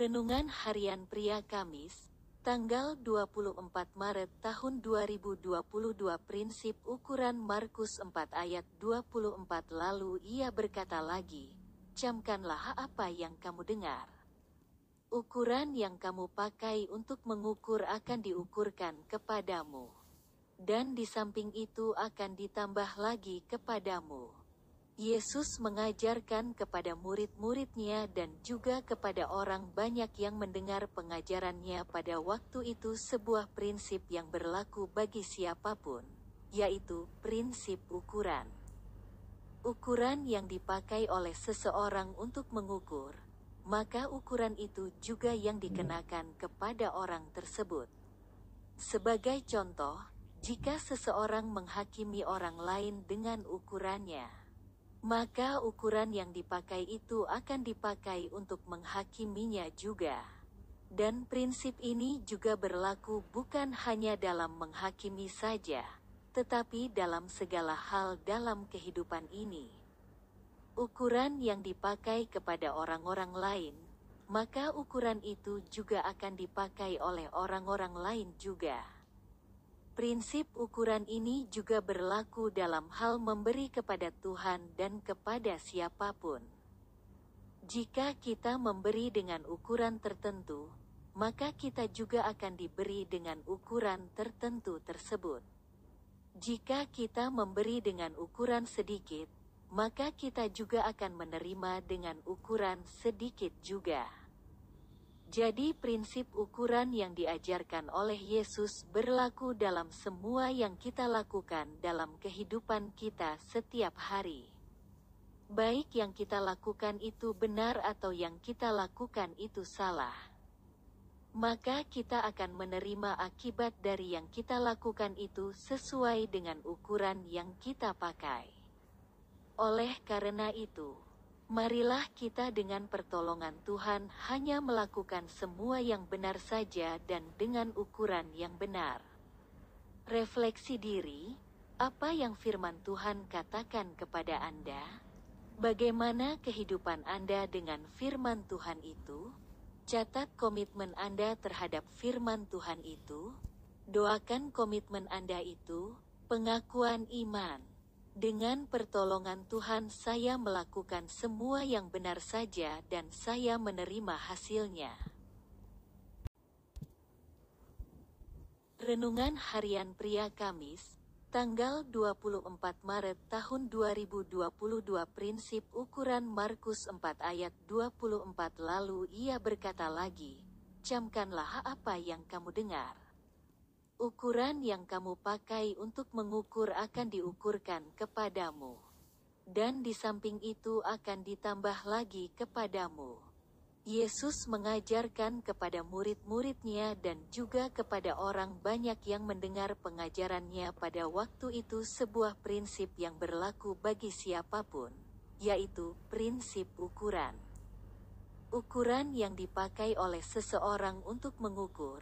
Renungan Harian Pria Kamis, tanggal 24 Maret tahun 2022 Prinsip ukuran Markus 4 ayat 24 Lalu ia berkata lagi, Camkanlah apa yang kamu dengar. Ukuran yang kamu pakai untuk mengukur akan diukurkan kepadamu. Dan di samping itu akan ditambah lagi kepadamu. Yesus mengajarkan kepada murid-muridnya dan juga kepada orang banyak yang mendengar pengajarannya pada waktu itu sebuah prinsip yang berlaku bagi siapa pun, yaitu prinsip ukuran. Ukuran yang dipakai oleh seseorang untuk mengukur, maka ukuran itu juga yang dikenakan kepada orang tersebut. Sebagai contoh, jika seseorang menghakimi orang lain dengan ukurannya, maka ukuran yang dipakai itu akan dipakai untuk menghakiminya juga. Dan prinsip ini juga berlaku bukan hanya dalam menghakimi saja, tetapi dalam segala hal dalam kehidupan ini. Ukuran yang dipakai kepada orang-orang lain, maka ukuran itu juga akan dipakai oleh orang-orang lain juga. Prinsip ukuran ini juga berlaku dalam hal memberi kepada Tuhan dan kepada siapa pun. Jika kita memberi dengan ukuran tertentu, maka kita juga akan diberi dengan ukuran tertentu tersebut. Jika kita memberi dengan ukuran sedikit, maka kita juga akan menerima dengan ukuran sedikit juga. Jadi prinsip ukuran yang diajarkan oleh Yesus berlaku dalam semua yang kita lakukan dalam kehidupan kita setiap hari. Baik yang kita lakukan itu benar atau yang kita lakukan itu salah. Maka kita akan menerima akibat dari yang kita lakukan itu sesuai dengan ukuran yang kita pakai. Oleh karena itu, Marilah kita dengan pertolongan Tuhan hanya melakukan semua yang benar saja dan dengan ukuran yang benar. Refleksi diri, apa yang firman Tuhan katakan kepada Anda? Bagaimana kehidupan Anda dengan firman Tuhan itu? Catat komitmen Anda terhadap firman Tuhan itu. Doakan komitmen Anda itu, pengakuan iman. Dengan pertolongan Tuhan saya melakukan semua yang benar saja dan saya menerima hasilnya. Renungan Harian Pria Kamis, tanggal 24 Maret tahun 2022 Prinsip ukuran Markus 4 ayat 24 Lalu ia berkata lagi, Camkanlah apa yang kamu dengar. Ukuran yang kamu pakai untuk mengukur akan diukurkan kepadamu. Dan di samping itu akan ditambah lagi kepadamu. Yesus mengajarkan kepada murid-muridnya dan juga kepada orang banyak yang mendengar pengajarannya pada waktu itu sebuah prinsip yang berlaku bagi siapa pun, yaitu prinsip ukuran. Ukuran yang dipakai oleh seseorang untuk mengukur,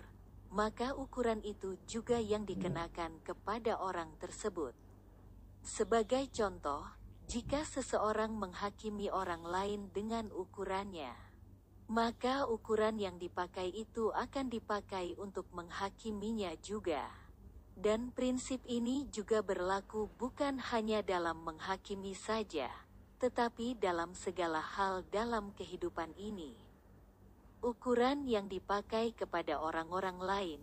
maka ukuran itu juga yang dikenakan kepada orang tersebut. Sebagai contoh, jika seseorang menghakimi orang lain dengan ukurannya, maka ukuran yang dipakai itu akan dipakai untuk menghakiminya juga. Dan prinsip ini juga berlaku bukan hanya dalam menghakimi saja, tetapi dalam segala hal dalam kehidupan ini ukuran yang dipakai kepada orang-orang lain,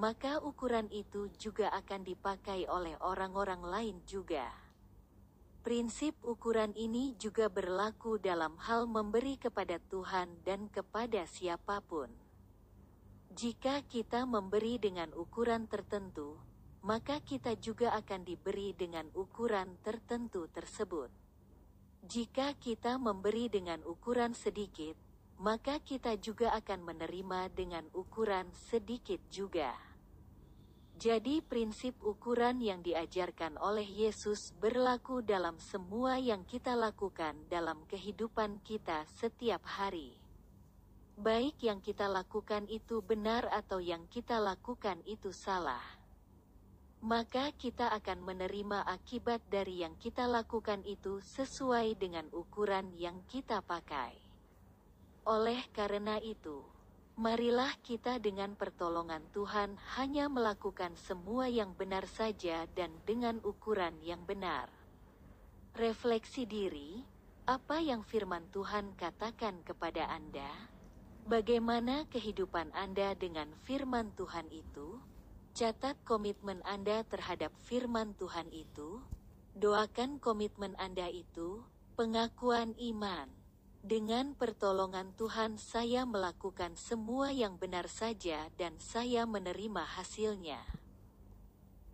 maka ukuran itu juga akan dipakai oleh orang-orang lain juga. Prinsip ukuran ini juga berlaku dalam hal memberi kepada Tuhan dan kepada siapa pun. Jika kita memberi dengan ukuran tertentu, maka kita juga akan diberi dengan ukuran tertentu tersebut. Jika kita memberi dengan ukuran sedikit, maka kita juga akan menerima dengan ukuran sedikit juga. Jadi prinsip ukuran yang diajarkan oleh Yesus berlaku dalam semua yang kita lakukan dalam kehidupan kita setiap hari. Baik yang kita lakukan itu benar atau yang kita lakukan itu salah. Maka kita akan menerima akibat dari yang kita lakukan itu sesuai dengan ukuran yang kita pakai. Oleh karena itu, marilah kita dengan pertolongan Tuhan hanya melakukan semua yang benar saja dan dengan ukuran yang benar. Refleksi diri, apa yang firman Tuhan katakan kepada Anda? Bagaimana kehidupan Anda dengan firman Tuhan itu? Catat komitmen Anda terhadap firman Tuhan itu. Doakan komitmen Anda itu, pengakuan iman. Dengan pertolongan Tuhan saya melakukan semua yang benar saja dan saya menerima hasilnya.